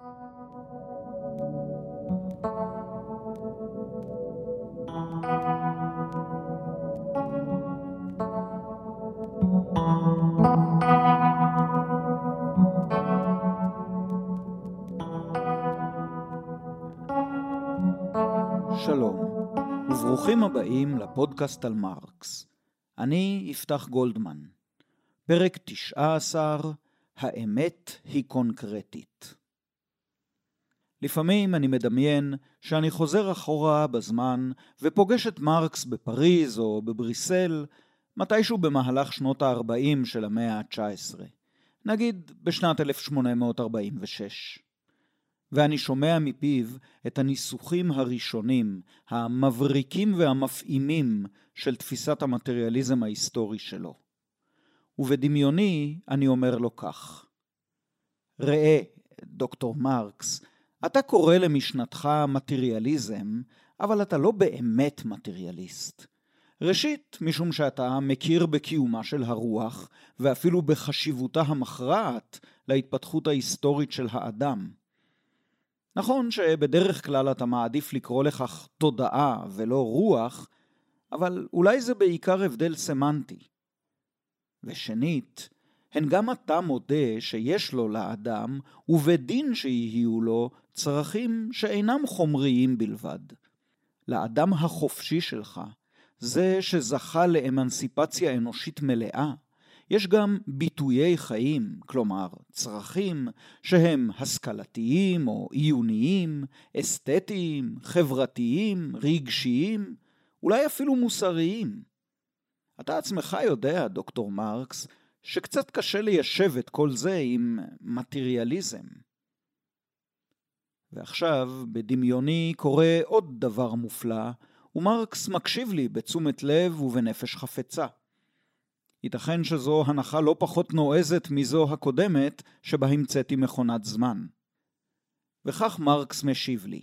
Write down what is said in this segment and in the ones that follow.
שלום, וברוכים הבאים לפודקאסט על מרקס. אני יפתח גולדמן. פרק 19, האמת היא קונקרטית. לפעמים אני מדמיין שאני חוזר אחורה בזמן ופוגש את מרקס בפריז או בבריסל מתישהו במהלך שנות ה-40 של המאה ה-19, נגיד בשנת 1846. ואני שומע מפיו את הניסוחים הראשונים, המבריקים והמפעימים של תפיסת המטריאליזם ההיסטורי שלו. ובדמיוני אני אומר לו כך: ראה, דוקטור מרקס, אתה קורא למשנתך מטריאליזם, אבל אתה לא באמת מטריאליסט. ראשית, משום שאתה מכיר בקיומה של הרוח, ואפילו בחשיבותה המכרעת להתפתחות ההיסטורית של האדם. נכון שבדרך כלל אתה מעדיף לקרוא לכך תודעה ולא רוח, אבל אולי זה בעיקר הבדל סמנטי. ושנית, הן גם אתה מודה שיש לו לאדם, ובדין שיהיו לו, צרכים שאינם חומריים בלבד. לאדם החופשי שלך, זה שזכה לאמנסיפציה אנושית מלאה, יש גם ביטויי חיים, כלומר צרכים שהם השכלתיים או עיוניים, אסתטיים, חברתיים, רגשיים, אולי אפילו מוסריים. אתה עצמך יודע, דוקטור מרקס, שקצת קשה ליישב את כל זה עם מטריאליזם. ועכשיו, בדמיוני קורה עוד דבר מופלא, ומרקס מקשיב לי בתשומת לב ובנפש חפצה. ייתכן שזו הנחה לא פחות נועזת מזו הקודמת, שבה המצאתי מכונת זמן. וכך מרקס משיב לי.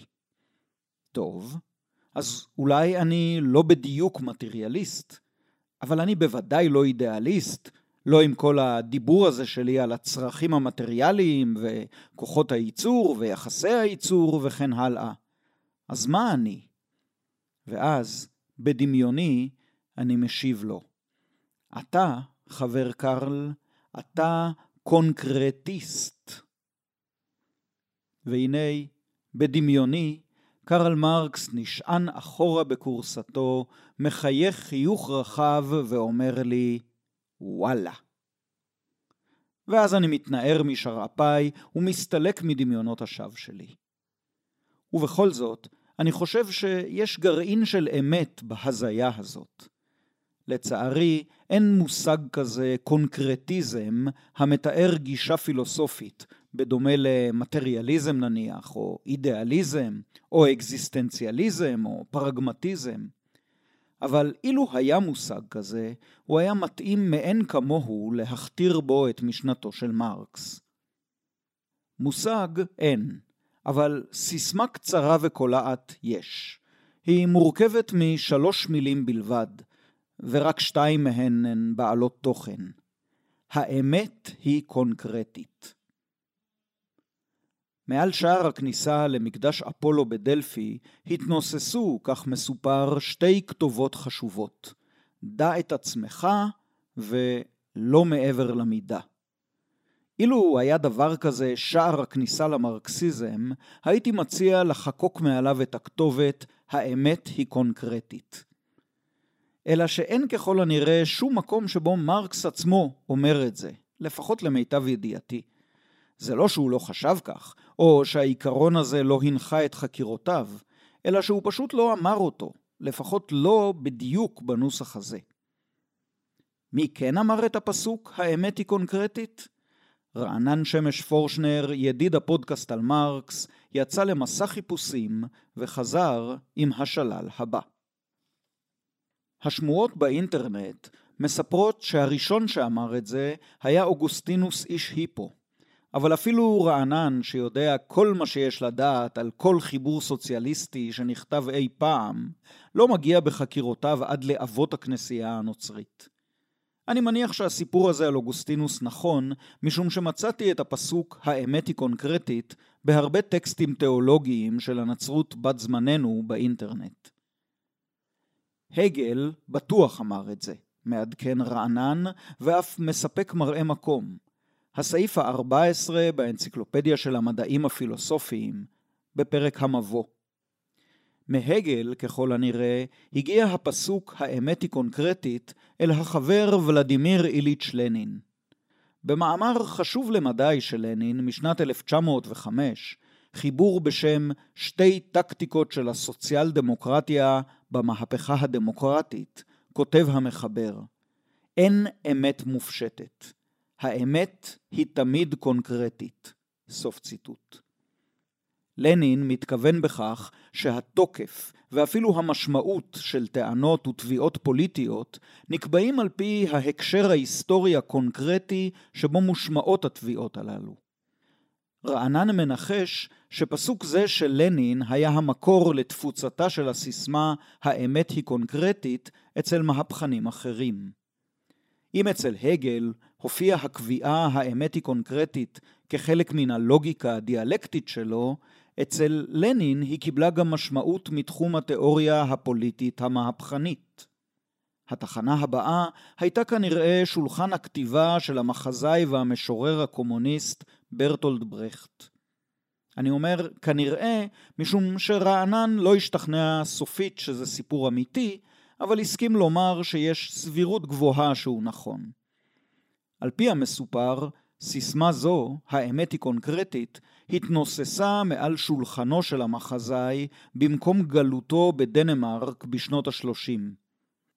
טוב, אז אולי אני לא בדיוק מטריאליסט, אבל אני בוודאי לא אידיאליסט, לא עם כל הדיבור הזה שלי על הצרכים המטריאליים וכוחות הייצור ויחסי הייצור וכן הלאה. אז מה אני? ואז, בדמיוני, אני משיב לו. אתה, חבר קרל, אתה קונקרטיסט. והנה, בדמיוני, קרל מרקס נשען אחורה בכורסתו, מחייך חיוך רחב ואומר לי, וואלה. ואז אני מתנער משרעפיי ומסתלק מדמיונות השווא שלי. ובכל זאת, אני חושב שיש גרעין של אמת בהזיה הזאת. לצערי, אין מושג כזה קונקרטיזם המתאר גישה פילוסופית, בדומה למטריאליזם נניח, או אידיאליזם, או אקזיסטנציאליזם, או פרגמטיזם. אבל אילו היה מושג כזה, הוא היה מתאים מאין כמוהו להכתיר בו את משנתו של מרקס. מושג אין, אבל סיסמה קצרה וקולעת יש. היא מורכבת משלוש מילים בלבד, ורק שתיים מהן הן בעלות תוכן. האמת היא קונקרטית. מעל שער הכניסה למקדש אפולו בדלפי התנוססו, כך מסופר, שתי כתובות חשובות: דע את עצמך ולא מעבר למידה. אילו היה דבר כזה שער הכניסה למרקסיזם, הייתי מציע לחקוק מעליו את הכתובת האמת היא קונקרטית. אלא שאין ככל הנראה שום מקום שבו מרקס עצמו אומר את זה, לפחות למיטב ידיעתי. זה לא שהוא לא חשב כך, או שהעיקרון הזה לא הנחה את חקירותיו, אלא שהוא פשוט לא אמר אותו, לפחות לא בדיוק בנוסח הזה. מי כן אמר את הפסוק "האמת היא קונקרטית"? רענן שמש פורשנר, ידיד הפודקאסט על מרקס, יצא למסע חיפושים וחזר עם השלל הבא. השמועות באינטרנט מספרות שהראשון שאמר את זה היה אוגוסטינוס איש היפו. אבל אפילו רענן שיודע כל מה שיש לדעת על כל חיבור סוציאליסטי שנכתב אי פעם, לא מגיע בחקירותיו עד לאבות הכנסייה הנוצרית. אני מניח שהסיפור הזה על אוגוסטינוס נכון, משום שמצאתי את הפסוק "האמת היא קונקרטית" בהרבה טקסטים תיאולוגיים של הנצרות בת זמננו באינטרנט. הגל בטוח אמר את זה, מעדכן רענן ואף מספק מראה מקום. הסעיף ה-14 באנציקלופדיה של המדעים הפילוסופיים, בפרק המבוא. מהגל, ככל הנראה, הגיע הפסוק "האמת היא קונקרטית" אל החבר ולדימיר איליץ' לנין. במאמר חשוב למדי של לנין משנת 1905, חיבור בשם "שתי טקטיקות של הסוציאל דמוקרטיה במהפכה הדמוקרטית", כותב המחבר: אין אמת מופשטת. האמת היא תמיד קונקרטית. סוף ציטוט. לנין מתכוון בכך שהתוקף ואפילו המשמעות של טענות ותביעות פוליטיות נקבעים על פי ההקשר ההיסטורי הקונקרטי שבו מושמעות התביעות הללו. רענן מנחש שפסוק זה של לנין היה המקור לתפוצתה של הסיסמה "האמת היא קונקרטית" אצל מהפכנים אחרים. אם אצל הגל הופיעה הקביעה "האמת היא קונקרטית" כחלק מן הלוגיקה הדיאלקטית שלו, אצל לנין היא קיבלה גם משמעות מתחום התיאוריה הפוליטית המהפכנית. התחנה הבאה הייתה כנראה שולחן הכתיבה של המחזאי והמשורר הקומוניסט ברטולד ברכט. אני אומר כנראה משום שרענן לא השתכנע סופית שזה סיפור אמיתי, אבל הסכים לומר שיש סבירות גבוהה שהוא נכון. על פי המסופר, סיסמה זו, האמת היא קונקרטית, התנוססה מעל שולחנו של המחזאי במקום גלותו בדנמרק בשנות השלושים.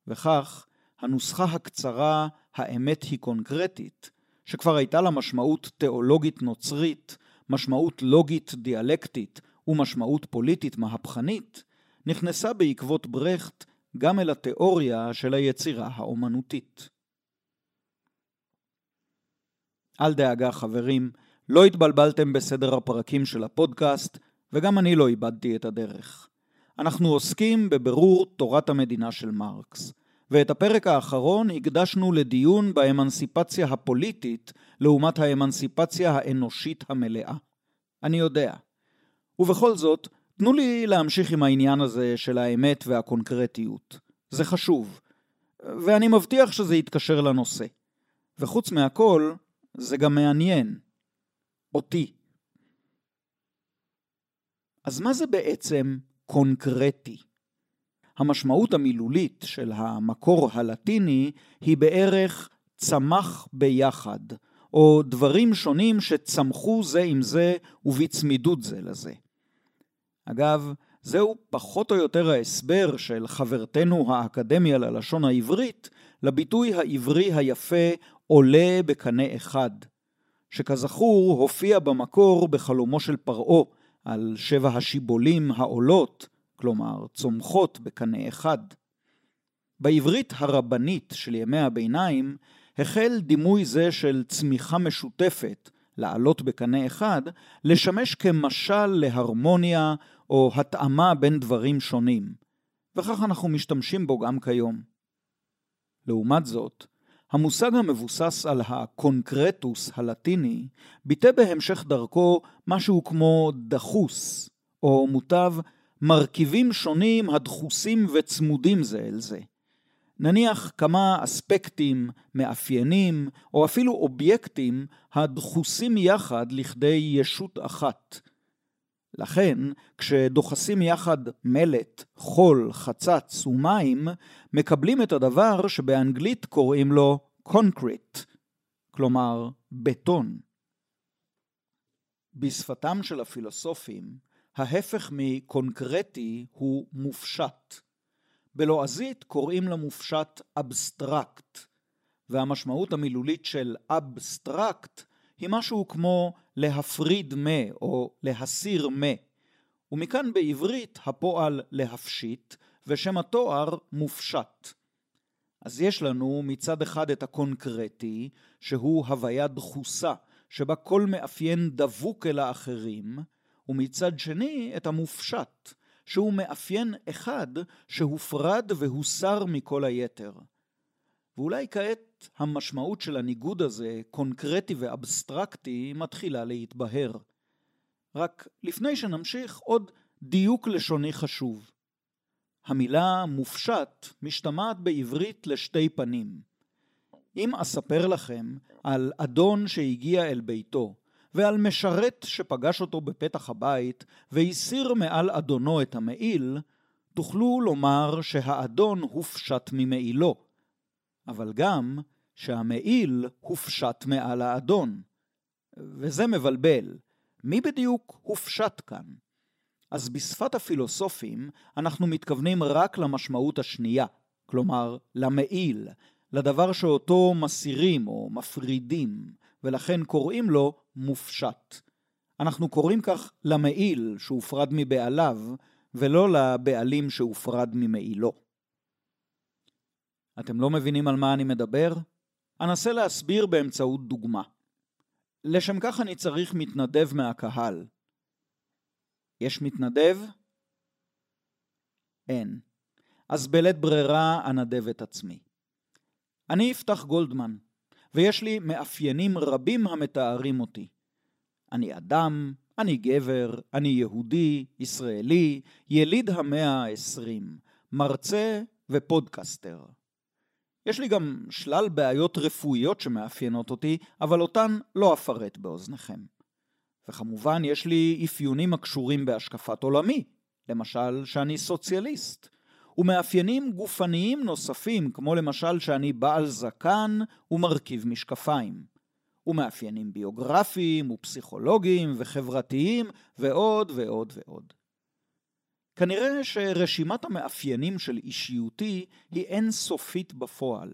וכך, הנוסחה הקצרה "האמת היא קונקרטית", שכבר הייתה לה משמעות תיאולוגית נוצרית, משמעות לוגית דיאלקטית ומשמעות פוליטית מהפכנית, נכנסה בעקבות ברכט גם אל התיאוריה של היצירה האומנותית. אל דאגה חברים, לא התבלבלתם בסדר הפרקים של הפודקאסט, וגם אני לא איבדתי את הדרך. אנחנו עוסקים בבירור תורת המדינה של מרקס, ואת הפרק האחרון הקדשנו לדיון באמנסיפציה הפוליטית לעומת האמנסיפציה האנושית המלאה. אני יודע. ובכל זאת, תנו לי להמשיך עם העניין הזה של האמת והקונקרטיות. זה חשוב. ואני מבטיח שזה יתקשר לנושא. וחוץ מהכל, זה גם מעניין. אותי. אז מה זה בעצם קונקרטי? המשמעות המילולית של המקור הלטיני היא בערך צמח ביחד, או דברים שונים שצמחו זה עם זה ובצמידות זה לזה. אגב, זהו פחות או יותר ההסבר של חברתנו האקדמיה ללשון העברית לביטוי העברי היפה עולה בקנה אחד, שכזכור הופיע במקור בחלומו של פרעה על שבע השיבולים העולות, כלומר צומחות בקנה אחד. בעברית הרבנית של ימי הביניים החל דימוי זה של צמיחה משותפת, לעלות בקנה אחד, לשמש כמשל להרמוניה או התאמה בין דברים שונים, וכך אנחנו משתמשים בו גם כיום. לעומת זאת, המושג המבוסס על הקונקרטוס הלטיני ביטא בהמשך דרכו משהו כמו דחוס, או מוטב מרכיבים שונים הדחוסים וצמודים זה אל זה. נניח כמה אספקטים, מאפיינים, או אפילו אובייקטים הדחוסים יחד לכדי ישות אחת. לכן, כשדוחסים יחד מלט, חול, חצץ ומים, מקבלים את הדבר שבאנגלית קוראים לו concrete, כלומר בטון. בשפתם של הפילוסופים, ההפך מקונקרטי הוא מופשט. בלועזית קוראים למופשט אבסטרקט, והמשמעות המילולית של אבסטרקט היא משהו כמו להפריד מ או להסיר מ, ומכאן בעברית הפועל להפשיט ושם התואר מופשט. אז יש לנו מצד אחד את הקונקרטי, שהוא הוויה דחוסה, שבה כל מאפיין דבוק אל האחרים, ומצד שני את המופשט, שהוא מאפיין אחד שהופרד והוסר מכל היתר. ואולי כעת המשמעות של הניגוד הזה, קונקרטי ואבסטרקטי, מתחילה להתבהר. רק לפני שנמשיך, עוד דיוק לשוני חשוב. המילה מופשט משתמעת בעברית לשתי פנים. אם אספר לכם על אדון שהגיע אל ביתו, ועל משרת שפגש אותו בפתח הבית, והסיר מעל אדונו את המעיל, תוכלו לומר שהאדון הופשט ממעילו, אבל גם שהמעיל הופשט מעל האדון. וזה מבלבל. מי בדיוק הופשט כאן? אז בשפת הפילוסופים אנחנו מתכוונים רק למשמעות השנייה, כלומר למעיל, לדבר שאותו מסירים או מפרידים, ולכן קוראים לו מופשט. אנחנו קוראים כך למעיל שהופרד מבעליו, ולא לבעלים שהופרד ממעילו. אתם לא מבינים על מה אני מדבר? אנסה להסביר באמצעות דוגמה. לשם כך אני צריך מתנדב מהקהל. יש מתנדב? אין. אז בלית ברירה אנדב את עצמי. אני יפתח גולדמן, ויש לי מאפיינים רבים המתארים אותי. אני אדם, אני גבר, אני יהודי, ישראלי, יליד המאה העשרים, מרצה ופודקסטר. יש לי גם שלל בעיות רפואיות שמאפיינות אותי, אבל אותן לא אפרט באוזניכם. וכמובן יש לי אפיונים הקשורים בהשקפת עולמי, למשל שאני סוציאליסט, ומאפיינים גופניים נוספים, כמו למשל שאני בעל זקן ומרכיב משקפיים, ומאפיינים ביוגרפיים ופסיכולוגיים וחברתיים ועוד ועוד ועוד. כנראה שרשימת המאפיינים של אישיותי היא אינסופית בפועל.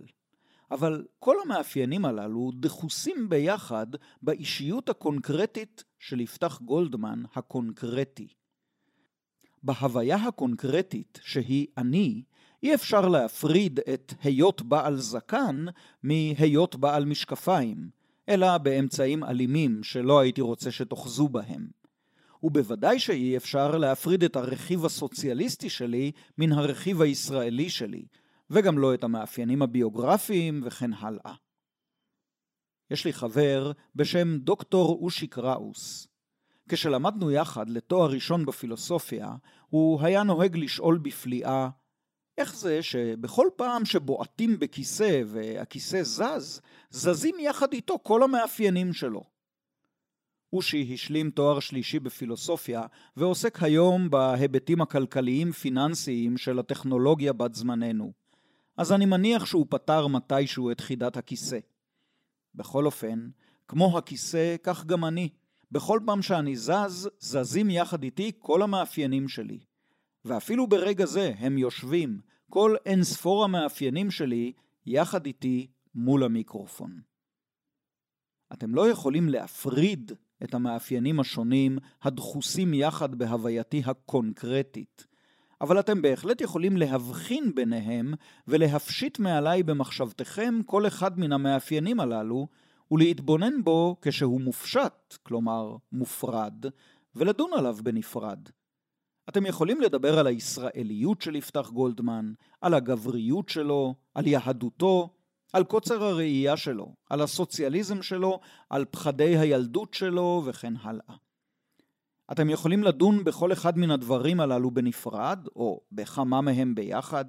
אבל כל המאפיינים הללו דחוסים ביחד באישיות הקונקרטית של יפתח גולדמן הקונקרטי. בהוויה הקונקרטית שהיא אני, אי אפשר להפריד את היות בעל זקן מהיות בעל משקפיים, אלא באמצעים אלימים שלא הייתי רוצה שתאחזו בהם. ובוודאי שאי אפשר להפריד את הרכיב הסוציאליסטי שלי מן הרכיב הישראלי שלי, וגם לא את המאפיינים הביוגרפיים וכן הלאה. יש לי חבר בשם דוקטור אושי קראוס. כשלמדנו יחד לתואר ראשון בפילוסופיה, הוא היה נוהג לשאול בפליאה, איך זה שבכל פעם שבועטים בכיסא והכיסא זז, זזים יחד איתו כל המאפיינים שלו? אושי השלים תואר שלישי בפילוסופיה ועוסק היום בהיבטים הכלכליים-פיננסיים של הטכנולוגיה בת זמננו. אז אני מניח שהוא פתר מתישהו את חידת הכיסא. בכל אופן, כמו הכיסא, כך גם אני. בכל פעם שאני זז, זזים יחד איתי כל המאפיינים שלי. ואפילו ברגע זה הם יושבים, כל אין ספור המאפיינים שלי, יחד איתי מול המיקרופון. אתם לא יכולים להפריד את המאפיינים השונים הדחוסים יחד בהווייתי הקונקרטית, אבל אתם בהחלט יכולים להבחין ביניהם ולהפשיט מעליי במחשבתכם כל אחד מן המאפיינים הללו, ולהתבונן בו כשהוא מופשט, כלומר מופרד, ולדון עליו בנפרד. אתם יכולים לדבר על הישראליות של יפתח גולדמן, על הגבריות שלו, על יהדותו, על קוצר הראייה שלו, על הסוציאליזם שלו, על פחדי הילדות שלו וכן הלאה. אתם יכולים לדון בכל אחד מן הדברים הללו בנפרד, או בכמה מהם ביחד.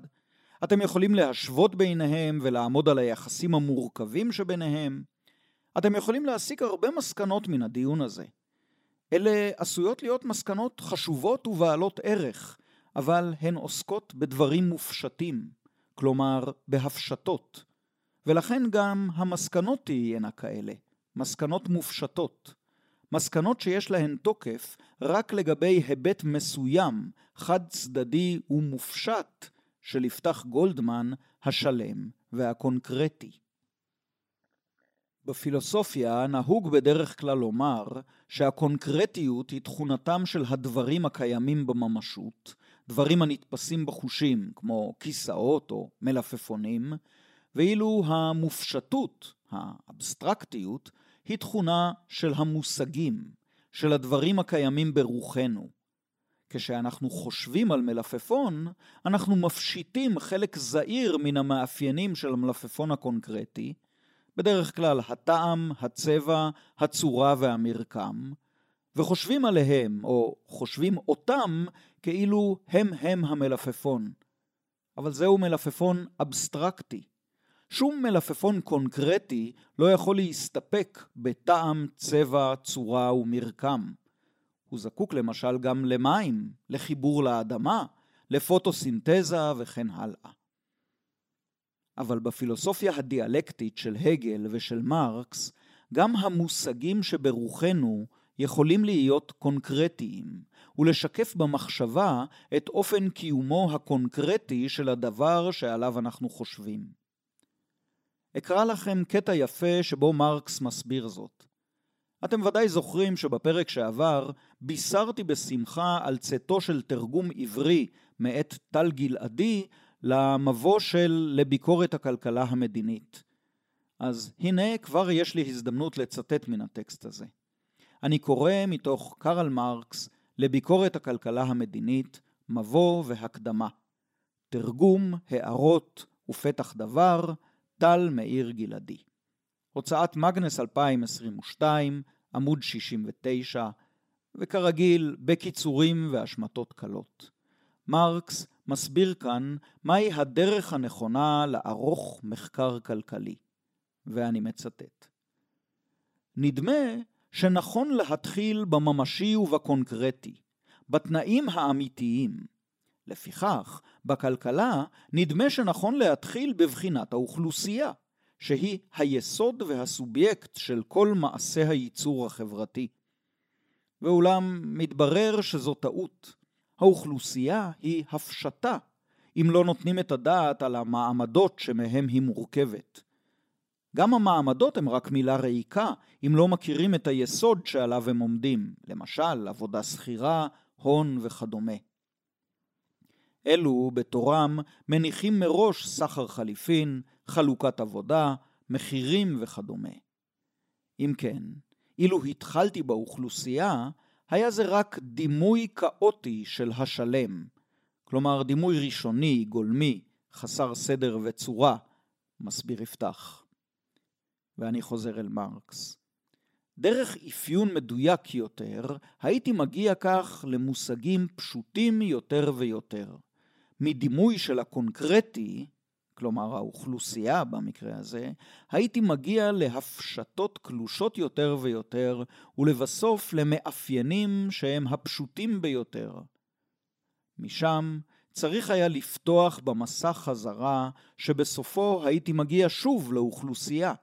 אתם יכולים להשוות ביניהם ולעמוד על היחסים המורכבים שביניהם. אתם יכולים להסיק הרבה מסקנות מן הדיון הזה. אלה עשויות להיות מסקנות חשובות ובעלות ערך, אבל הן עוסקות בדברים מופשטים, כלומר בהפשטות. ולכן גם המסקנות תהיינה כאלה, מסקנות מופשטות. מסקנות שיש להן תוקף רק לגבי היבט מסוים, חד צדדי ומופשט, של יפתח גולדמן השלם והקונקרטי. בפילוסופיה נהוג בדרך כלל לומר שהקונקרטיות היא תכונתם של הדברים הקיימים בממשות, דברים הנתפסים בחושים כמו כיסאות או מלפפונים, ואילו המופשטות, האבסטרקטיות, היא תכונה של המושגים, של הדברים הקיימים ברוחנו. כשאנחנו חושבים על מלפפון, אנחנו מפשיטים חלק זעיר מן המאפיינים של המלפפון הקונקרטי, בדרך כלל הטעם, הצבע, הצורה והמרקם, וחושבים עליהם, או חושבים אותם, כאילו הם הם המלפפון. אבל זהו מלפפון אבסטרקטי. שום מלפפון קונקרטי לא יכול להסתפק בטעם, צבע, צורה ומרקם. הוא זקוק למשל גם למים, לחיבור לאדמה, לפוטוסינתזה וכן הלאה. אבל בפילוסופיה הדיאלקטית של הגל ושל מרקס, גם המושגים שברוחנו יכולים להיות קונקרטיים, ולשקף במחשבה את אופן קיומו הקונקרטי של הדבר שעליו אנחנו חושבים. אקרא לכם קטע יפה שבו מרקס מסביר זאת. אתם ודאי זוכרים שבפרק שעבר בישרתי בשמחה על צאתו של תרגום עברי מאת טל גלעדי למבוא של לביקורת הכלכלה המדינית. אז הנה כבר יש לי הזדמנות לצטט מן הטקסט הזה. אני קורא מתוך קרל מרקס לביקורת הכלכלה המדינית, מבוא והקדמה. תרגום, הערות ופתח דבר, טל מאיר גלעדי. הוצאת מגנס 2022, עמוד 69, וכרגיל, בקיצורים והשמטות קלות. מרקס מסביר כאן מהי הדרך הנכונה לערוך מחקר כלכלי, ואני מצטט. נדמה שנכון להתחיל בממשי ובקונקרטי, בתנאים האמיתיים. לפיכך, בכלכלה נדמה שנכון להתחיל בבחינת האוכלוסייה, שהיא היסוד והסובייקט של כל מעשה הייצור החברתי. ואולם מתברר שזו טעות. האוכלוסייה היא הפשטה, אם לא נותנים את הדעת על המעמדות שמהם היא מורכבת. גם המעמדות הם רק מילה ריקה, אם לא מכירים את היסוד שעליו הם עומדים, למשל עבודה שכירה, הון וכדומה. אלו בתורם מניחים מראש סחר חליפין, חלוקת עבודה, מחירים וכדומה. אם כן, אילו התחלתי באוכלוסייה, היה זה רק דימוי כאוטי של השלם, כלומר דימוי ראשוני, גולמי, חסר סדר וצורה, מסביר יפתח. ואני חוזר אל מרקס. דרך אפיון מדויק יותר, הייתי מגיע כך למושגים פשוטים יותר ויותר. מדימוי של הקונקרטי, כלומר האוכלוסייה במקרה הזה, הייתי מגיע להפשטות קלושות יותר ויותר, ולבסוף למאפיינים שהם הפשוטים ביותר. משם צריך היה לפתוח במסע חזרה, שבסופו הייתי מגיע שוב לאוכלוסייה.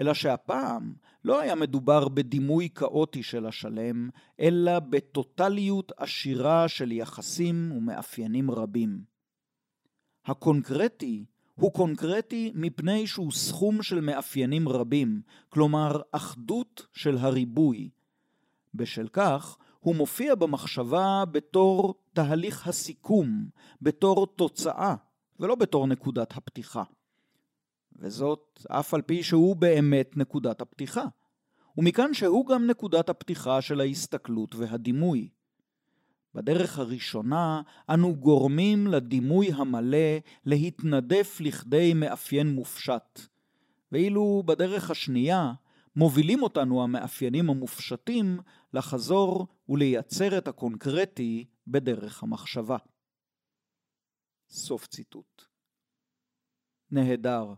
אלא שהפעם לא היה מדובר בדימוי כאוטי של השלם, אלא בטוטליות עשירה של יחסים ומאפיינים רבים. הקונקרטי הוא קונקרטי מפני שהוא סכום של מאפיינים רבים, כלומר אחדות של הריבוי. בשל כך, הוא מופיע במחשבה בתור תהליך הסיכום, בתור תוצאה, ולא בתור נקודת הפתיחה. וזאת אף על פי שהוא באמת נקודת הפתיחה. ומכאן שהוא גם נקודת הפתיחה של ההסתכלות והדימוי. בדרך הראשונה אנו גורמים לדימוי המלא להתנדף לכדי מאפיין מופשט, ואילו בדרך השנייה מובילים אותנו המאפיינים המופשטים לחזור ולייצר את הקונקרטי בדרך המחשבה. סוף ציטוט. נהדר.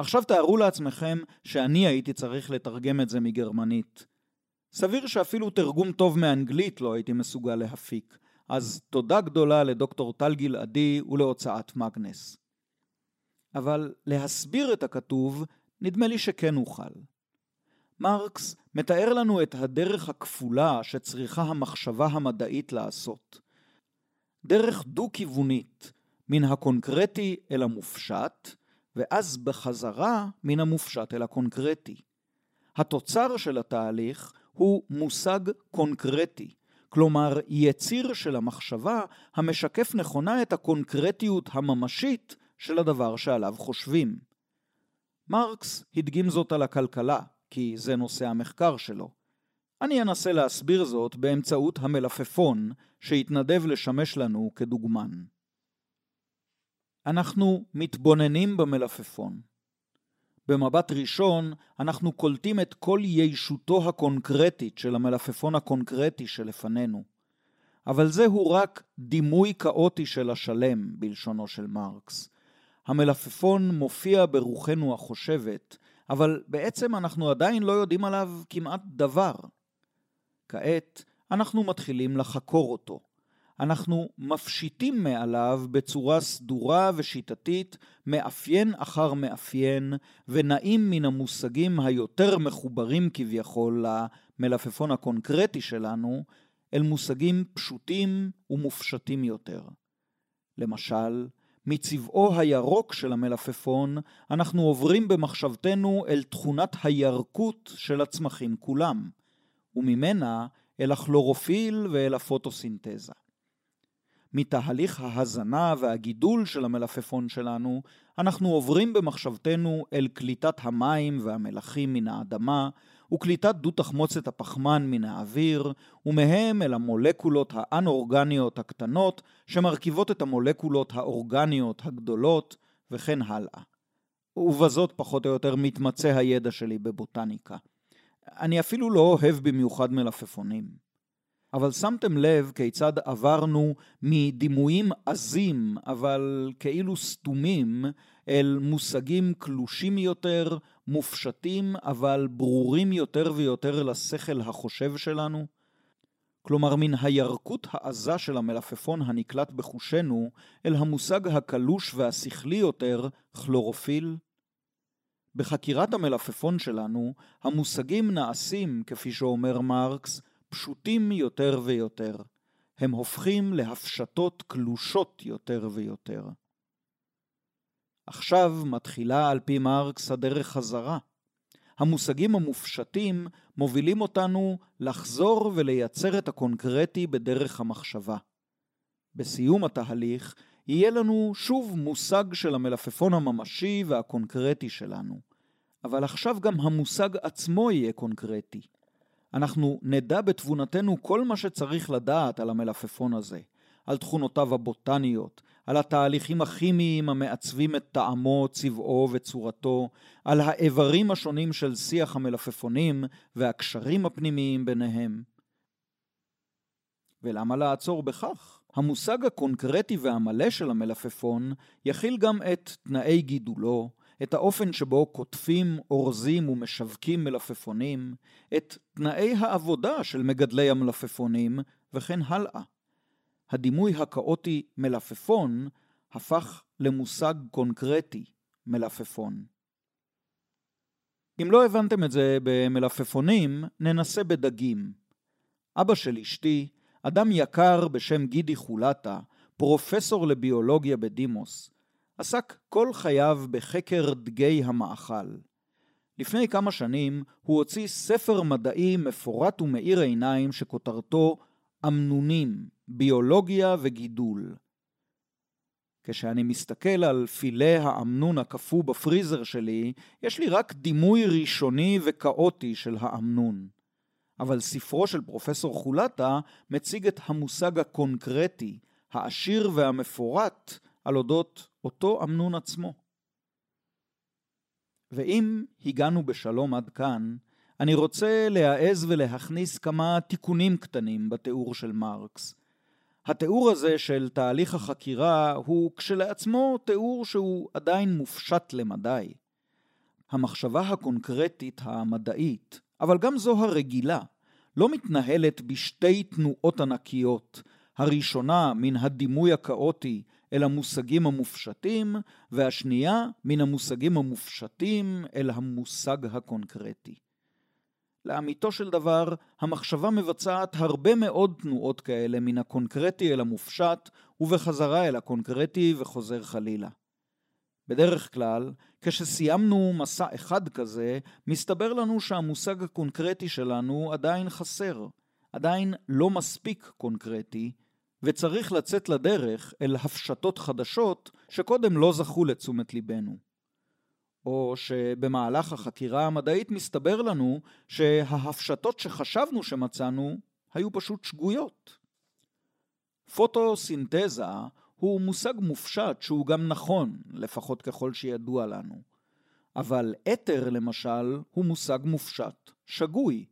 עכשיו תארו לעצמכם שאני הייתי צריך לתרגם את זה מגרמנית. סביר שאפילו תרגום טוב מאנגלית לא הייתי מסוגל להפיק, אז תודה גדולה לדוקטור טל גלעדי ולהוצאת מגנס. אבל להסביר את הכתוב, נדמה לי שכן אוכל. מרקס מתאר לנו את הדרך הכפולה שצריכה המחשבה המדעית לעשות. דרך דו-כיוונית, מן הקונקרטי אל המופשט, ואז בחזרה מן המופשט אל הקונקרטי. התוצר של התהליך הוא מושג קונקרטי, כלומר יציר של המחשבה המשקף נכונה את הקונקרטיות הממשית של הדבר שעליו חושבים. מרקס הדגים זאת על הכלכלה, כי זה נושא המחקר שלו. אני אנסה להסביר זאת באמצעות המלפפון שהתנדב לשמש לנו כדוגמן. אנחנו מתבוננים במלפפון. במבט ראשון אנחנו קולטים את כל ישותו הקונקרטית של המלפפון הקונקרטי שלפנינו. אבל זהו רק דימוי כאוטי של השלם, בלשונו של מרקס. המלפפון מופיע ברוחנו החושבת, אבל בעצם אנחנו עדיין לא יודעים עליו כמעט דבר. כעת אנחנו מתחילים לחקור אותו. אנחנו מפשיטים מעליו בצורה סדורה ושיטתית, מאפיין אחר מאפיין, ונעים מן המושגים היותר מחוברים כביכול למלפפון הקונקרטי שלנו, אל מושגים פשוטים ומופשטים יותר. למשל, מצבעו הירוק של המלפפון, אנחנו עוברים במחשבתנו אל תכונת הירקות של הצמחים כולם, וממנה אל הכלורופיל ואל הפוטוסינתזה. מתהליך ההזנה והגידול של המלפפון שלנו, אנחנו עוברים במחשבתנו אל קליטת המים והמלחים מן האדמה, וקליטת דו-תחמוצת הפחמן מן האוויר, ומהם אל המולקולות האנאורגניות הקטנות, שמרכיבות את המולקולות האורגניות הגדולות, וכן הלאה. ובזאת פחות או יותר מתמצא הידע שלי בבוטניקה. אני אפילו לא אוהב במיוחד מלפפונים. אבל שמתם לב כיצד עברנו מדימויים עזים, אבל כאילו סתומים, אל מושגים קלושים יותר, מופשטים, אבל ברורים יותר ויותר לשכל החושב שלנו? כלומר, מן הירקות העזה של המלפפון הנקלט בחושנו, אל המושג הקלוש והשכלי יותר, כלורופיל? בחקירת המלפפון שלנו, המושגים נעשים, כפי שאומר מרקס, פשוטים יותר ויותר. הם הופכים להפשטות קלושות יותר ויותר. עכשיו מתחילה על פי מרקס הדרך חזרה. המושגים המופשטים מובילים אותנו לחזור ולייצר את הקונקרטי בדרך המחשבה. בסיום התהליך יהיה לנו שוב מושג של המלפפון הממשי והקונקרטי שלנו. אבל עכשיו גם המושג עצמו יהיה קונקרטי. אנחנו נדע בתבונתנו כל מה שצריך לדעת על המלפפון הזה, על תכונותיו הבוטניות, על התהליכים הכימיים המעצבים את טעמו, צבעו וצורתו, על האיברים השונים של שיח המלפפונים והקשרים הפנימיים ביניהם. ולמה לעצור בכך? המושג הקונקרטי והמלא של המלפפון יכיל גם את תנאי גידולו, את האופן שבו קוטפים, אורזים ומשווקים מלפפונים, את תנאי העבודה של מגדלי המלפפונים, וכן הלאה. הדימוי הכאוטי מלפפון הפך למושג קונקרטי, מלפפון. אם לא הבנתם את זה במלפפונים, ננסה בדגים. אבא של אשתי, אדם יקר בשם גידי חולטה, פרופסור לביולוגיה בדימוס, עסק כל חייו בחקר דגי המאכל. לפני כמה שנים הוא הוציא ספר מדעי מפורט ומאיר עיניים שכותרתו אמנונים, ביולוגיה וגידול. כשאני מסתכל על פילה האמנון הקפוא בפריזר שלי, יש לי רק דימוי ראשוני וכאוטי של האמנון. אבל ספרו של פרופסור חולטה מציג את המושג הקונקרטי, העשיר והמפורט על אודות אותו אמנון עצמו. ואם הגענו בשלום עד כאן, אני רוצה להעז ולהכניס כמה תיקונים קטנים בתיאור של מרקס. התיאור הזה של תהליך החקירה הוא כשלעצמו תיאור שהוא עדיין מופשט למדי. המחשבה הקונקרטית המדעית, אבל גם זו הרגילה, לא מתנהלת בשתי תנועות ענקיות, הראשונה מן הדימוי הכאוטי אל המושגים המופשטים, והשנייה מן המושגים המופשטים אל המושג הקונקרטי. לאמיתו של דבר, המחשבה מבצעת הרבה מאוד תנועות כאלה מן הקונקרטי אל המופשט, ובחזרה אל הקונקרטי וחוזר חלילה. בדרך כלל, כשסיימנו מסע אחד כזה, מסתבר לנו שהמושג הקונקרטי שלנו עדיין חסר, עדיין לא מספיק קונקרטי, וצריך לצאת לדרך אל הפשטות חדשות שקודם לא זכו לתשומת ליבנו. או שבמהלך החקירה המדעית מסתבר לנו שההפשטות שחשבנו שמצאנו היו פשוט שגויות. פוטוסינתזה הוא מושג מופשט שהוא גם נכון, לפחות ככל שידוע לנו. אבל אתר, למשל, הוא מושג מופשט, שגוי.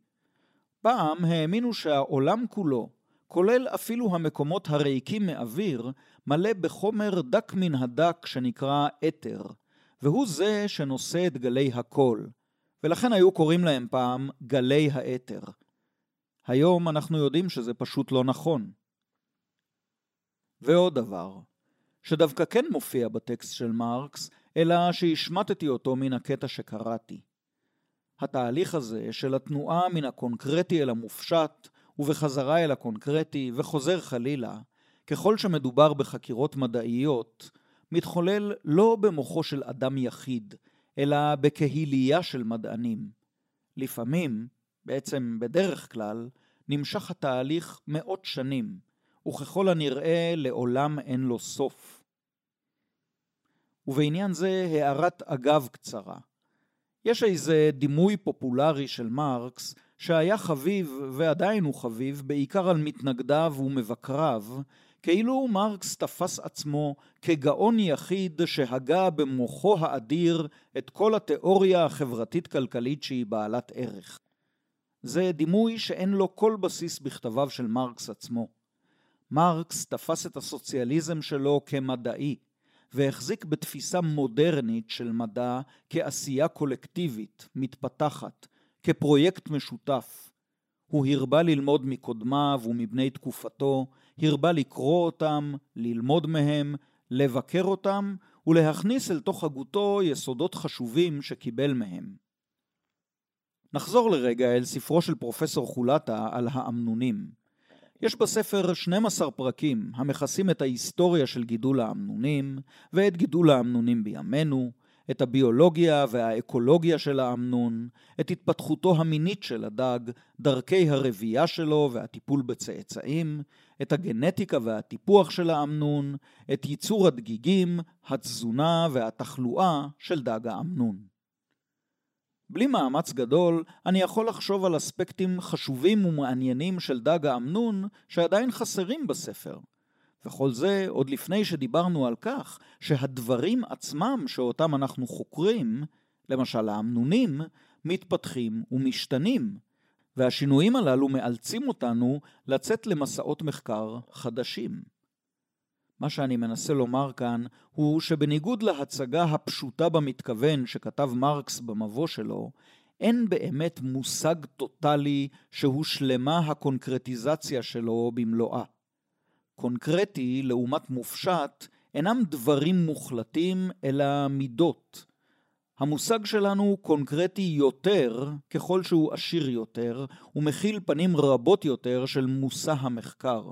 פעם האמינו שהעולם כולו, כולל אפילו המקומות הריקים מאוויר, מלא בחומר דק מן הדק שנקרא אתר, והוא זה שנושא את גלי הקול, ולכן היו קוראים להם פעם גלי האתר. היום אנחנו יודעים שזה פשוט לא נכון. ועוד דבר, שדווקא כן מופיע בטקסט של מרקס, אלא שהשמטתי אותו מן הקטע שקראתי. התהליך הזה של התנועה מן הקונקרטי אל המופשט, ובחזרה אל הקונקרטי, וחוזר חלילה, ככל שמדובר בחקירות מדעיות, מתחולל לא במוחו של אדם יחיד, אלא בקהילייה של מדענים. לפעמים, בעצם בדרך כלל, נמשך התהליך מאות שנים, וככל הנראה לעולם אין לו סוף. ובעניין זה הערת אגב קצרה. יש איזה דימוי פופולרי של מרקס שהיה חביב ועדיין הוא חביב בעיקר על מתנגדיו ומבקריו, כאילו מרקס תפס עצמו כגאון יחיד שהגה במוחו האדיר את כל התיאוריה החברתית-כלכלית שהיא בעלת ערך. זה דימוי שאין לו כל בסיס בכתביו של מרקס עצמו. מרקס תפס את הסוציאליזם שלו כמדעי, והחזיק בתפיסה מודרנית של מדע כעשייה קולקטיבית, מתפתחת, כפרויקט משותף. הוא הרבה ללמוד מקודמיו ומבני תקופתו, הרבה לקרוא אותם, ללמוד מהם, לבקר אותם ולהכניס אל תוך הגותו יסודות חשובים שקיבל מהם. נחזור לרגע אל ספרו של פרופסור חולטה על האמנונים. יש בספר 12 פרקים המכסים את ההיסטוריה של גידול האמנונים ואת גידול האמנונים בימינו, את הביולוגיה והאקולוגיה של האמנון, את התפתחותו המינית של הדג, דרכי הרבייה שלו והטיפול בצאצאים, את הגנטיקה והטיפוח של האמנון, את ייצור הדגיגים, התזונה והתחלואה של דג האמנון. בלי מאמץ גדול, אני יכול לחשוב על אספקטים חשובים ומעניינים של דג האמנון שעדיין חסרים בספר. וכל זה עוד לפני שדיברנו על כך שהדברים עצמם שאותם אנחנו חוקרים, למשל האמנונים, מתפתחים ומשתנים, והשינויים הללו מאלצים אותנו לצאת למסעות מחקר חדשים. מה שאני מנסה לומר כאן הוא שבניגוד להצגה הפשוטה במתכוון שכתב מרקס במבוא שלו, אין באמת מושג טוטאלי שהושלמה הקונקרטיזציה שלו במלואה. קונקרטי לעומת מופשט אינם דברים מוחלטים אלא מידות. המושג שלנו קונקרטי יותר ככל שהוא עשיר יותר ומכיל פנים רבות יותר של מושא המחקר.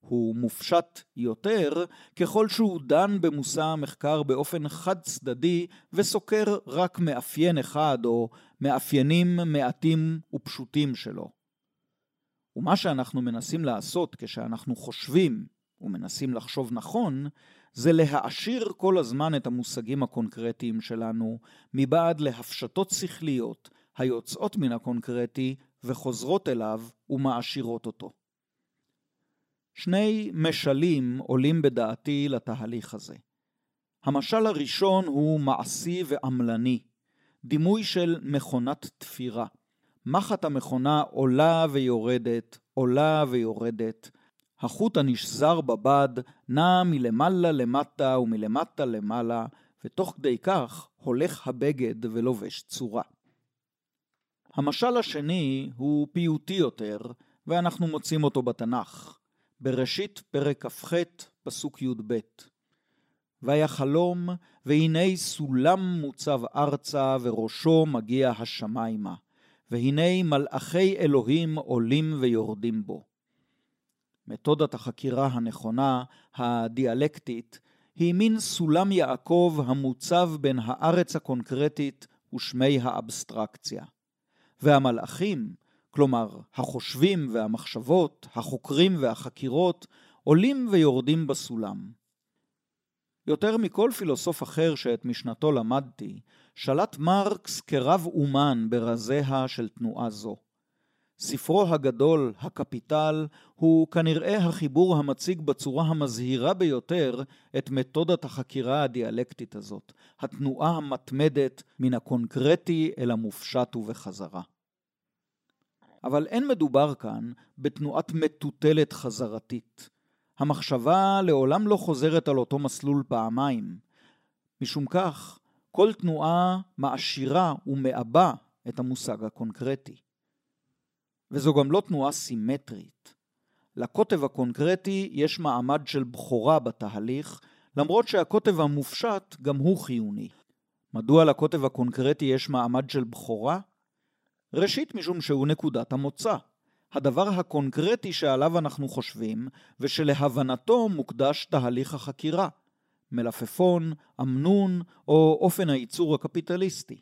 הוא מופשט יותר ככל שהוא דן במושא המחקר באופן חד צדדי וסוקר רק מאפיין אחד או מאפיינים מעטים ופשוטים שלו. ומה שאנחנו מנסים לעשות כשאנחנו חושבים ומנסים לחשוב נכון, זה להעשיר כל הזמן את המושגים הקונקרטיים שלנו מבעד להפשטות שכליות היוצאות מן הקונקרטי וחוזרות אליו ומעשירות אותו. שני משלים עולים בדעתי לתהליך הזה. המשל הראשון הוא מעשי ועמלני, דימוי של מכונת תפירה. מחט המכונה עולה ויורדת, עולה ויורדת. החוט הנשזר בבד נע מלמעלה למטה ומלמטה למעלה, ותוך כדי כך הולך הבגד ולובש צורה. המשל השני הוא פיוטי יותר, ואנחנו מוצאים אותו בתנ"ך. בראשית פרק כ"ח, פסוק י"ב. ויחלום, והנה סולם מוצב ארצה, וראשו מגיע השמיימה. והנה מלאכי אלוהים עולים ויורדים בו. מתודת החקירה הנכונה, הדיאלקטית, היא מין סולם יעקב המוצב בין הארץ הקונקרטית ושמי האבסטרקציה. והמלאכים, כלומר החושבים והמחשבות, החוקרים והחקירות, עולים ויורדים בסולם. יותר מכל פילוסוף אחר שאת משנתו למדתי, שלט מרקס כרב אומן ברזיה של תנועה זו. ספרו הגדול, הקפיטל, הוא כנראה החיבור המציג בצורה המזהירה ביותר את מתודת החקירה הדיאלקטית הזאת, התנועה המתמדת מן הקונקרטי אל המופשט ובחזרה. אבל אין מדובר כאן בתנועת מטוטלת חזרתית. המחשבה לעולם לא חוזרת על אותו מסלול פעמיים. משום כך, כל תנועה מעשירה ומעבה את המושג הקונקרטי. וזו גם לא תנועה סימטרית. לקוטב הקונקרטי יש מעמד של בכורה בתהליך, למרות שהקוטב המופשט גם הוא חיוני. מדוע לקוטב הקונקרטי יש מעמד של בכורה? ראשית משום שהוא נקודת המוצא, הדבר הקונקרטי שעליו אנחנו חושבים, ושלהבנתו מוקדש תהליך החקירה, מלפפון, אמנון או אופן הייצור הקפיטליסטי.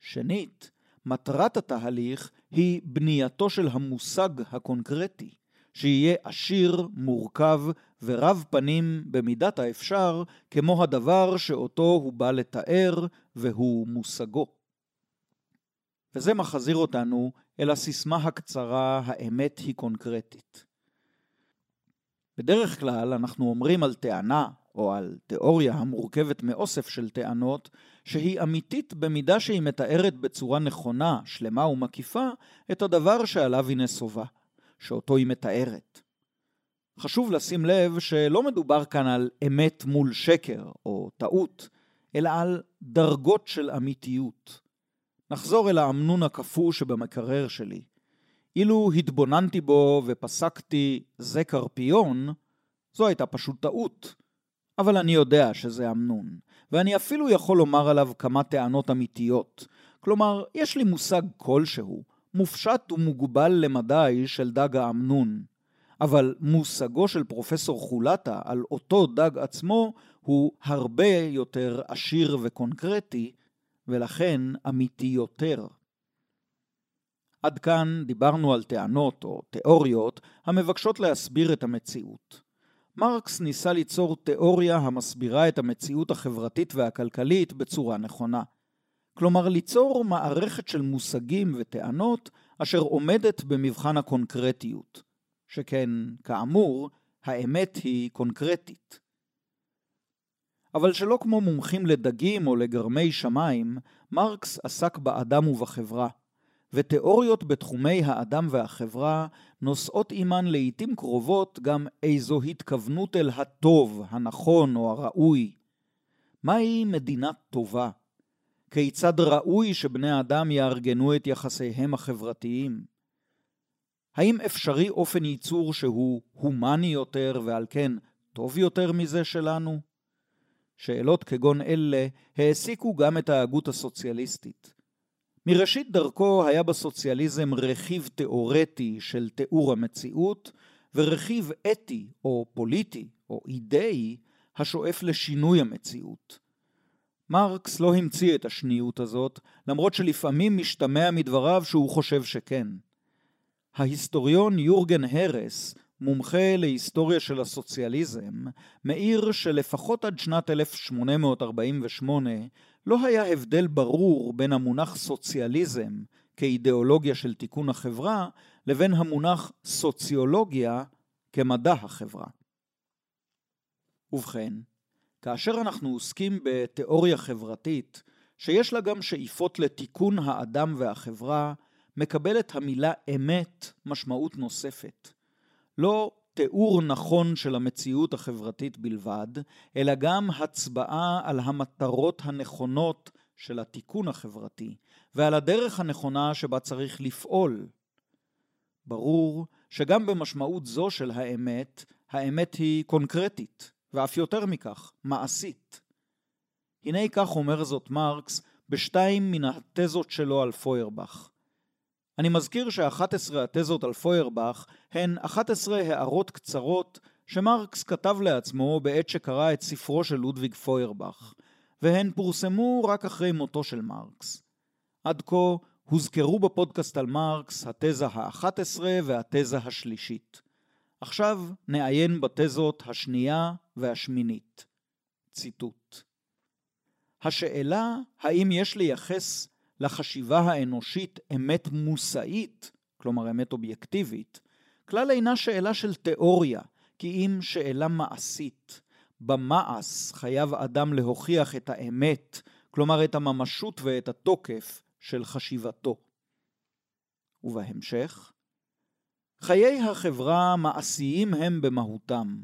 שנית, מטרת התהליך היא בנייתו של המושג הקונקרטי, שיהיה עשיר, מורכב ורב פנים במידת האפשר, כמו הדבר שאותו הוא בא לתאר והוא מושגו. וזה מחזיר אותנו אל הסיסמה הקצרה "האמת היא קונקרטית". בדרך כלל אנחנו אומרים על טענה או על תיאוריה המורכבת מאוסף של טענות, שהיא אמיתית במידה שהיא מתארת בצורה נכונה, שלמה ומקיפה, את הדבר שעליו היא נסובה, שאותו היא מתארת. חשוב לשים לב שלא מדובר כאן על אמת מול שקר או טעות, אלא על דרגות של אמיתיות. נחזור אל האמנון הקפוא שבמקרר שלי. אילו התבוננתי בו ופסקתי זה קרפיון, זו הייתה פשוט טעות. אבל אני יודע שזה אמנון, ואני אפילו יכול לומר עליו כמה טענות אמיתיות. כלומר, יש לי מושג כלשהו, מופשט ומוגבל למדי של דג האמנון. אבל מושגו של פרופסור חולטה על אותו דג עצמו הוא הרבה יותר עשיר וקונקרטי, ולכן אמיתי יותר. עד כאן דיברנו על טענות או תיאוריות המבקשות להסביר את המציאות. מרקס ניסה ליצור תיאוריה המסבירה את המציאות החברתית והכלכלית בצורה נכונה. כלומר, ליצור מערכת של מושגים וטענות אשר עומדת במבחן הקונקרטיות. שכן, כאמור, האמת היא קונקרטית. אבל שלא כמו מומחים לדגים או לגרמי שמיים, מרקס עסק באדם ובחברה, ותיאוריות בתחומי האדם והחברה נושאות עימן לעיתים קרובות גם איזו התכוונות אל הטוב, הנכון או הראוי. מהי מדינה טובה? כיצד ראוי שבני האדם יארגנו את יחסיהם החברתיים? האם אפשרי אופן ייצור שהוא הומני יותר ועל כן טוב יותר מזה שלנו? שאלות כגון אלה העסיקו גם את ההגות הסוציאליסטית. מראשית דרכו היה בסוציאליזם רכיב תאורטי של תיאור המציאות, ורכיב אתי או פוליטי או אידאי השואף לשינוי המציאות. מרקס לא המציא את השניות הזאת, למרות שלפעמים משתמע מדבריו שהוא חושב שכן. ההיסטוריון יורגן הרס מומחה להיסטוריה של הסוציאליזם, מעיר שלפחות עד שנת 1848 לא היה הבדל ברור בין המונח סוציאליזם כאידיאולוגיה של תיקון החברה, לבין המונח סוציולוגיה כמדע החברה. ובכן, כאשר אנחנו עוסקים בתיאוריה חברתית, שיש לה גם שאיפות לתיקון האדם והחברה, מקבלת המילה אמת משמעות נוספת. לא תיאור נכון של המציאות החברתית בלבד, אלא גם הצבעה על המטרות הנכונות של התיקון החברתי, ועל הדרך הנכונה שבה צריך לפעול. ברור שגם במשמעות זו של האמת, האמת היא קונקרטית, ואף יותר מכך, מעשית. הנה כך אומר זאת מרקס בשתיים מן התזות שלו על פוירבך. אני מזכיר ש-11 התזות על פוירבך הן 11 הערות קצרות שמרקס כתב לעצמו בעת שקרא את ספרו של לודוויג פוירבך, והן פורסמו רק אחרי מותו של מרקס. עד כה הוזכרו בפודקאסט על מרקס התזה ה-11 והתזה השלישית. עכשיו נעיין בתזות השנייה והשמינית. ציטוט. השאלה האם יש לייחס לחשיבה האנושית אמת מושאית, כלומר אמת אובייקטיבית, כלל אינה שאלה של תיאוריה, כי אם שאלה מעשית. במעש חייב אדם להוכיח את האמת, כלומר את הממשות ואת התוקף של חשיבתו. ובהמשך, חיי החברה מעשיים הם במהותם.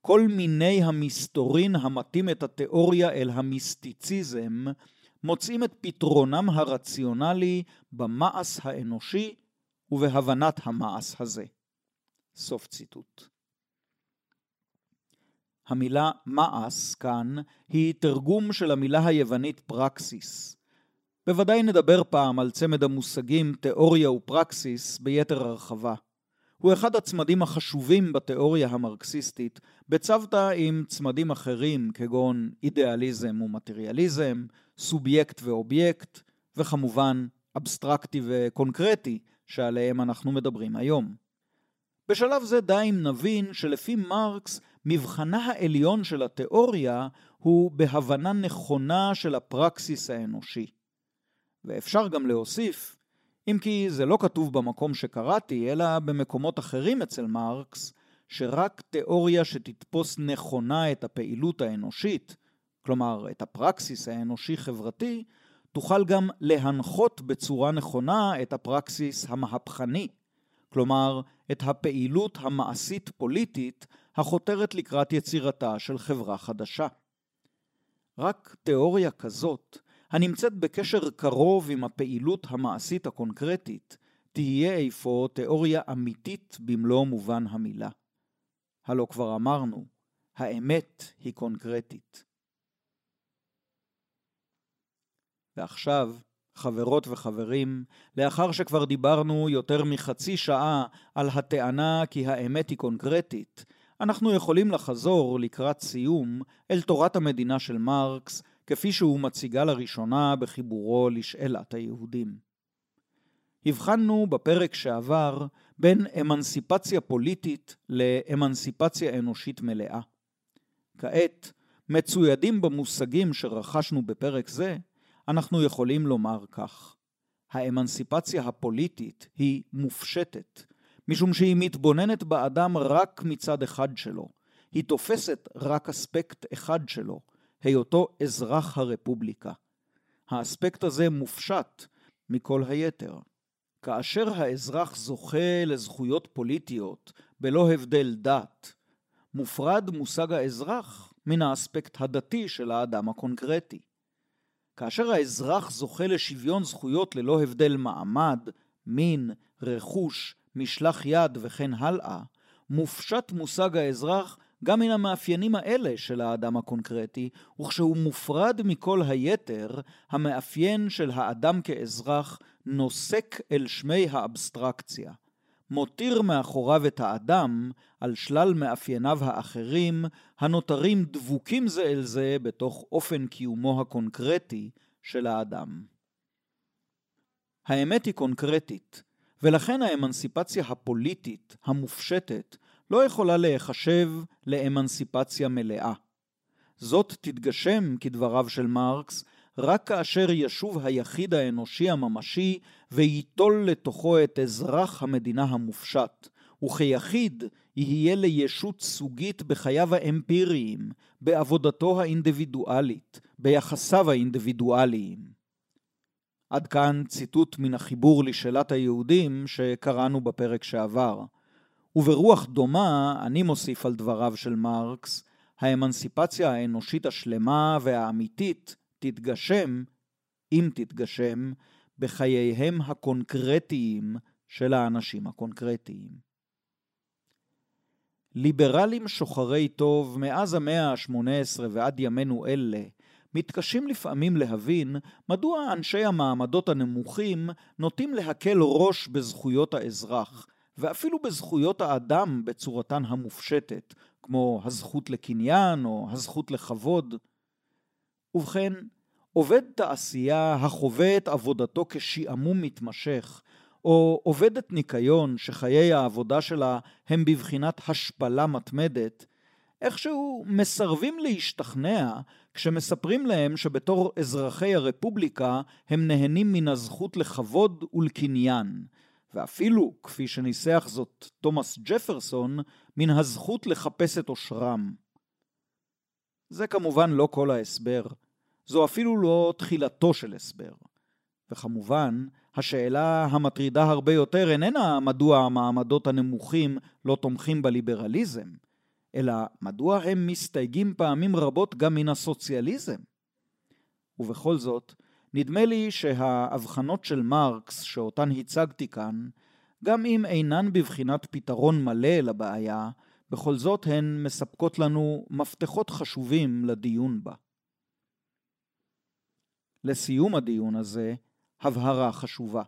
כל מיני המסתורין המטים את התיאוריה אל המיסטיציזם, מוצאים את פתרונם הרציונלי במעש האנושי ובהבנת המעש הזה. סוף ציטוט. המילה מעש כאן היא תרגום של המילה היוונית פרקסיס. בוודאי נדבר פעם על צמד המושגים תיאוריה ופרקסיס ביתר הרחבה. הוא אחד הצמדים החשובים בתיאוריה המרקסיסטית, בצוותא עם צמדים אחרים כגון אידיאליזם ומטריאליזם, סובייקט ואובייקט, וכמובן אבסטרקטי וקונקרטי, שעליהם אנחנו מדברים היום. בשלב זה די אם נבין שלפי מרקס, מבחנה העליון של התיאוריה הוא בהבנה נכונה של הפרקסיס האנושי. ואפשר גם להוסיף, אם כי זה לא כתוב במקום שקראתי, אלא במקומות אחרים אצל מרקס, שרק תיאוריה שתתפוס נכונה את הפעילות האנושית, כלומר את הפרקסיס האנושי-חברתי, תוכל גם להנחות בצורה נכונה את הפרקסיס המהפכני, כלומר את הפעילות המעשית-פוליטית החותרת לקראת יצירתה של חברה חדשה. רק תיאוריה כזאת, הנמצאת בקשר קרוב עם הפעילות המעשית הקונקרטית, תהיה אפוא תיאוריה אמיתית במלוא מובן המילה. הלא כבר אמרנו, האמת היא קונקרטית. ועכשיו, חברות וחברים, לאחר שכבר דיברנו יותר מחצי שעה על הטענה כי האמת היא קונקרטית, אנחנו יכולים לחזור לקראת סיום אל תורת המדינה של מרקס, כפי שהוא מציגה לראשונה בחיבורו לשאלת היהודים. הבחנו בפרק שעבר בין אמנסיפציה פוליטית לאמנסיפציה אנושית מלאה. כעת, מצוידים במושגים שרכשנו בפרק זה, אנחנו יכולים לומר כך: האמנסיפציה הפוליטית היא מופשטת, משום שהיא מתבוננת באדם רק מצד אחד שלו. היא תופסת רק אספקט אחד שלו, היותו אזרח הרפובליקה. האספקט הזה מופשט מכל היתר. כאשר האזרח זוכה לזכויות פוליטיות בלא הבדל דת, מופרד מושג האזרח מן האספקט הדתי של האדם הקונקרטי. כאשר האזרח זוכה לשוויון זכויות ללא הבדל מעמד, מין, רכוש, משלח יד וכן הלאה, מופשט מושג האזרח גם מן המאפיינים האלה של האדם הקונקרטי, וכשהוא מופרד מכל היתר, המאפיין של האדם כאזרח נוסק אל שמי האבסטרקציה. מותיר מאחוריו את האדם על שלל מאפייניו האחרים, הנותרים דבוקים זה אל זה בתוך אופן קיומו הקונקרטי של האדם. האמת היא קונקרטית, ולכן האמנסיפציה הפוליטית, המופשטת, לא יכולה להיחשב לאמנסיפציה מלאה. זאת תתגשם, כדבריו של מרקס, רק כאשר ישוב היחיד האנושי הממשי וייטול לתוכו את אזרח המדינה המופשט, וכיחיד יהיה לישות סוגית בחייו האמפיריים, בעבודתו האינדיבידואלית, ביחסיו האינדיבידואליים. עד כאן ציטוט מן החיבור לשאלת היהודים שקראנו בפרק שעבר. וברוח דומה, אני מוסיף על דבריו של מרקס, האמנסיפציה האנושית השלמה והאמיתית תתגשם, אם תתגשם, בחייהם הקונקרטיים של האנשים הקונקרטיים. ליברלים שוחרי טוב מאז המאה ה-18 ועד ימינו אלה מתקשים לפעמים להבין מדוע אנשי המעמדות הנמוכים נוטים להקל ראש בזכויות האזרח, ואפילו בזכויות האדם בצורתן המופשטת, כמו הזכות לקניין או הזכות לכבוד. ובכן, עובד תעשייה החווה את עבודתו כשעמום מתמשך, או עובדת ניקיון שחיי העבודה שלה הם בבחינת השפלה מתמדת, איכשהו מסרבים להשתכנע כשמספרים להם שבתור אזרחי הרפובליקה הם נהנים מן הזכות לכבוד ולקניין, ואפילו, כפי שניסח זאת תומאס ג'פרסון, מן הזכות לחפש את עושרם. זה כמובן לא כל ההסבר, זו אפילו לא תחילתו של הסבר. וכמובן, השאלה המטרידה הרבה יותר איננה מדוע המעמדות הנמוכים לא תומכים בליברליזם, אלא מדוע הם מסתייגים פעמים רבות גם מן הסוציאליזם. ובכל זאת, נדמה לי שההבחנות של מרקס שאותן הצגתי כאן, גם אם אינן בבחינת פתרון מלא לבעיה, בכל זאת הן מספקות לנו מפתחות חשובים לדיון בה. לסיום הדיון הזה, הבהרה חשובה.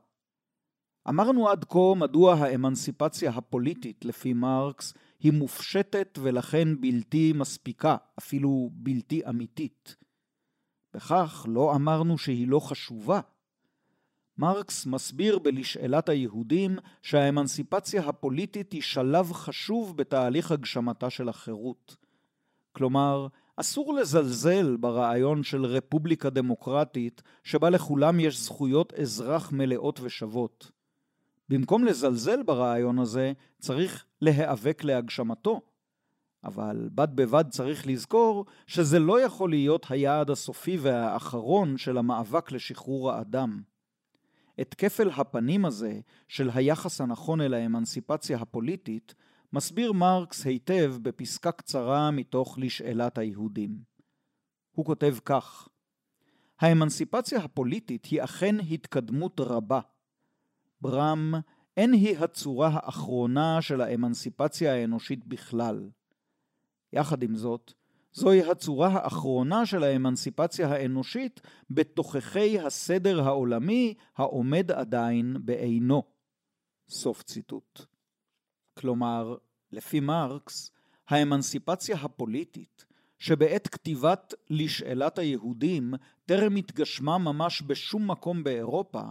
אמרנו עד כה מדוע האמנסיפציה הפוליטית לפי מרקס היא מופשטת ולכן בלתי מספיקה, אפילו בלתי אמיתית. בכך לא אמרנו שהיא לא חשובה. מרקס מסביר בלשאלת היהודים שהאמנסיפציה הפוליטית היא שלב חשוב בתהליך הגשמתה של החירות. כלומר, אסור לזלזל ברעיון של רפובליקה דמוקרטית שבה לכולם יש זכויות אזרח מלאות ושוות. במקום לזלזל ברעיון הזה, צריך להיאבק להגשמתו. אבל בד בבד צריך לזכור שזה לא יכול להיות היעד הסופי והאחרון של המאבק לשחרור האדם. את כפל הפנים הזה של היחס הנכון אל האמנסיפציה הפוליטית מסביר מרקס היטב בפסקה קצרה מתוך לשאלת היהודים. הוא כותב כך: האמנסיפציה הפוליטית היא אכן התקדמות רבה. ברם אין היא הצורה האחרונה של האמנסיפציה האנושית בכלל. יחד עם זאת, זוהי הצורה האחרונה של האמנסיפציה האנושית בתוככי הסדר העולמי העומד עדיין בעינו. סוף ציטוט. כלומר, לפי מרקס, האמנסיפציה הפוליטית, שבעת כתיבת לשאלת היהודים טרם התגשמה ממש בשום מקום באירופה,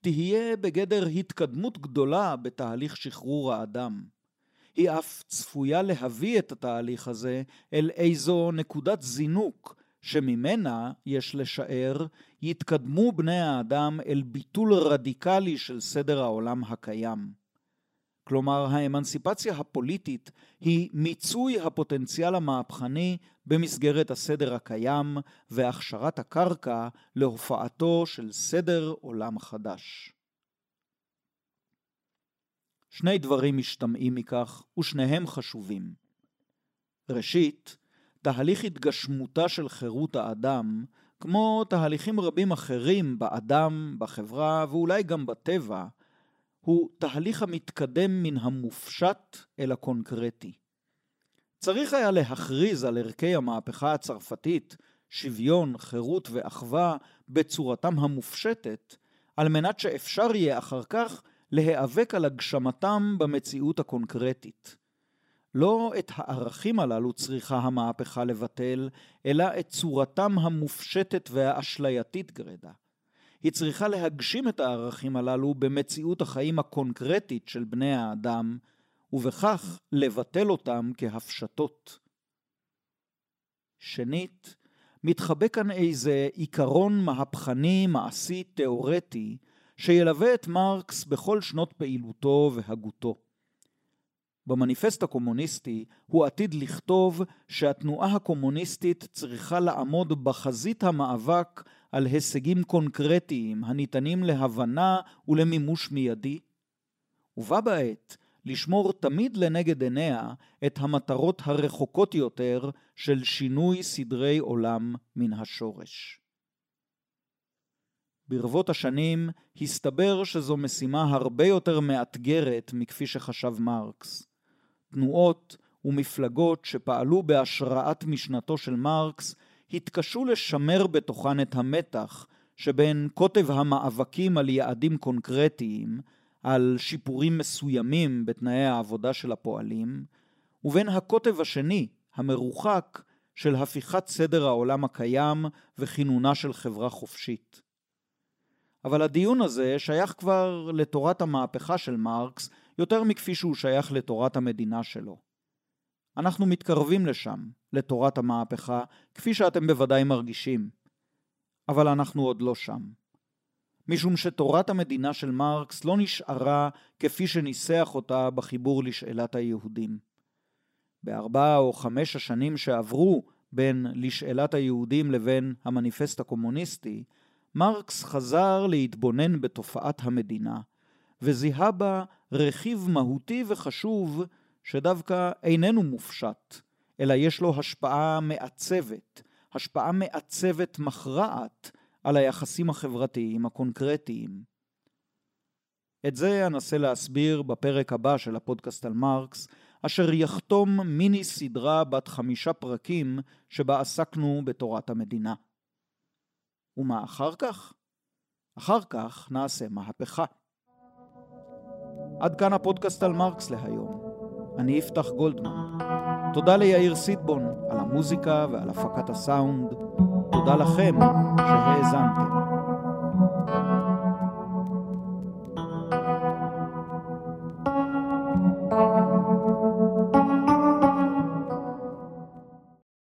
תהיה בגדר התקדמות גדולה בתהליך שחרור האדם. היא אף צפויה להביא את התהליך הזה אל איזו נקודת זינוק שממנה, יש לשער, יתקדמו בני האדם אל ביטול רדיקלי של סדר העולם הקיים. כלומר האמנסיפציה הפוליטית היא מיצוי הפוטנציאל המהפכני במסגרת הסדר הקיים והכשרת הקרקע להופעתו של סדר עולם חדש. שני דברים משתמעים מכך, ושניהם חשובים. ראשית, תהליך התגשמותה של חירות האדם, כמו תהליכים רבים אחרים באדם, בחברה ואולי גם בטבע, הוא תהליך המתקדם מן המופשט אל הקונקרטי. צריך היה להכריז על ערכי המהפכה הצרפתית, שוויון, חירות ואחווה, בצורתם המופשטת, על מנת שאפשר יהיה אחר כך להיאבק על הגשמתם במציאות הקונקרטית. לא את הערכים הללו צריכה המהפכה לבטל, אלא את צורתם המופשטת והאשלייתית גרידא. היא צריכה להגשים את הערכים הללו במציאות החיים הקונקרטית של בני האדם, ובכך לבטל אותם כהפשטות. שנית, מתחבא כאן איזה עיקרון מהפכני, מעשי, תאורטי, שילווה את מרקס בכל שנות פעילותו והגותו. במניפסט הקומוניסטי הוא עתיד לכתוב שהתנועה הקומוניסטית צריכה לעמוד בחזית המאבק על הישגים קונקרטיים הניתנים להבנה ולמימוש מיידי, ובה בעת לשמור תמיד לנגד עיניה את המטרות הרחוקות יותר של שינוי סדרי עולם מן השורש. ברבות השנים הסתבר שזו משימה הרבה יותר מאתגרת מכפי שחשב מרקס. תנועות ומפלגות שפעלו בהשראת משנתו של מרקס התקשו לשמר בתוכן את המתח שבין קוטב המאבקים על יעדים קונקרטיים, על שיפורים מסוימים בתנאי העבודה של הפועלים, ובין הקוטב השני, המרוחק, של הפיכת סדר העולם הקיים וכינונה של חברה חופשית. אבל הדיון הזה שייך כבר לתורת המהפכה של מרקס יותר מכפי שהוא שייך לתורת המדינה שלו. אנחנו מתקרבים לשם, לתורת המהפכה, כפי שאתם בוודאי מרגישים. אבל אנחנו עוד לא שם. משום שתורת המדינה של מרקס לא נשארה כפי שניסח אותה בחיבור לשאלת היהודים. בארבע או חמש השנים שעברו בין לשאלת היהודים לבין המניפסט הקומוניסטי, מרקס חזר להתבונן בתופעת המדינה, וזיהה בה רכיב מהותי וחשוב שדווקא איננו מופשט, אלא יש לו השפעה מעצבת, השפעה מעצבת מכרעת על היחסים החברתיים הקונקרטיים. את זה אנסה להסביר בפרק הבא של הפודקאסט על מרקס, אשר יחתום מיני סדרה בת חמישה פרקים שבה עסקנו בתורת המדינה. ומה אחר כך? אחר כך נעשה מהפכה. עד כאן הפודקאסט על מרקס להיום. אני יפתח גולדמן. תודה ליאיר סיטבון על המוזיקה ועל הפקת הסאונד. תודה לכם שהאזנתם.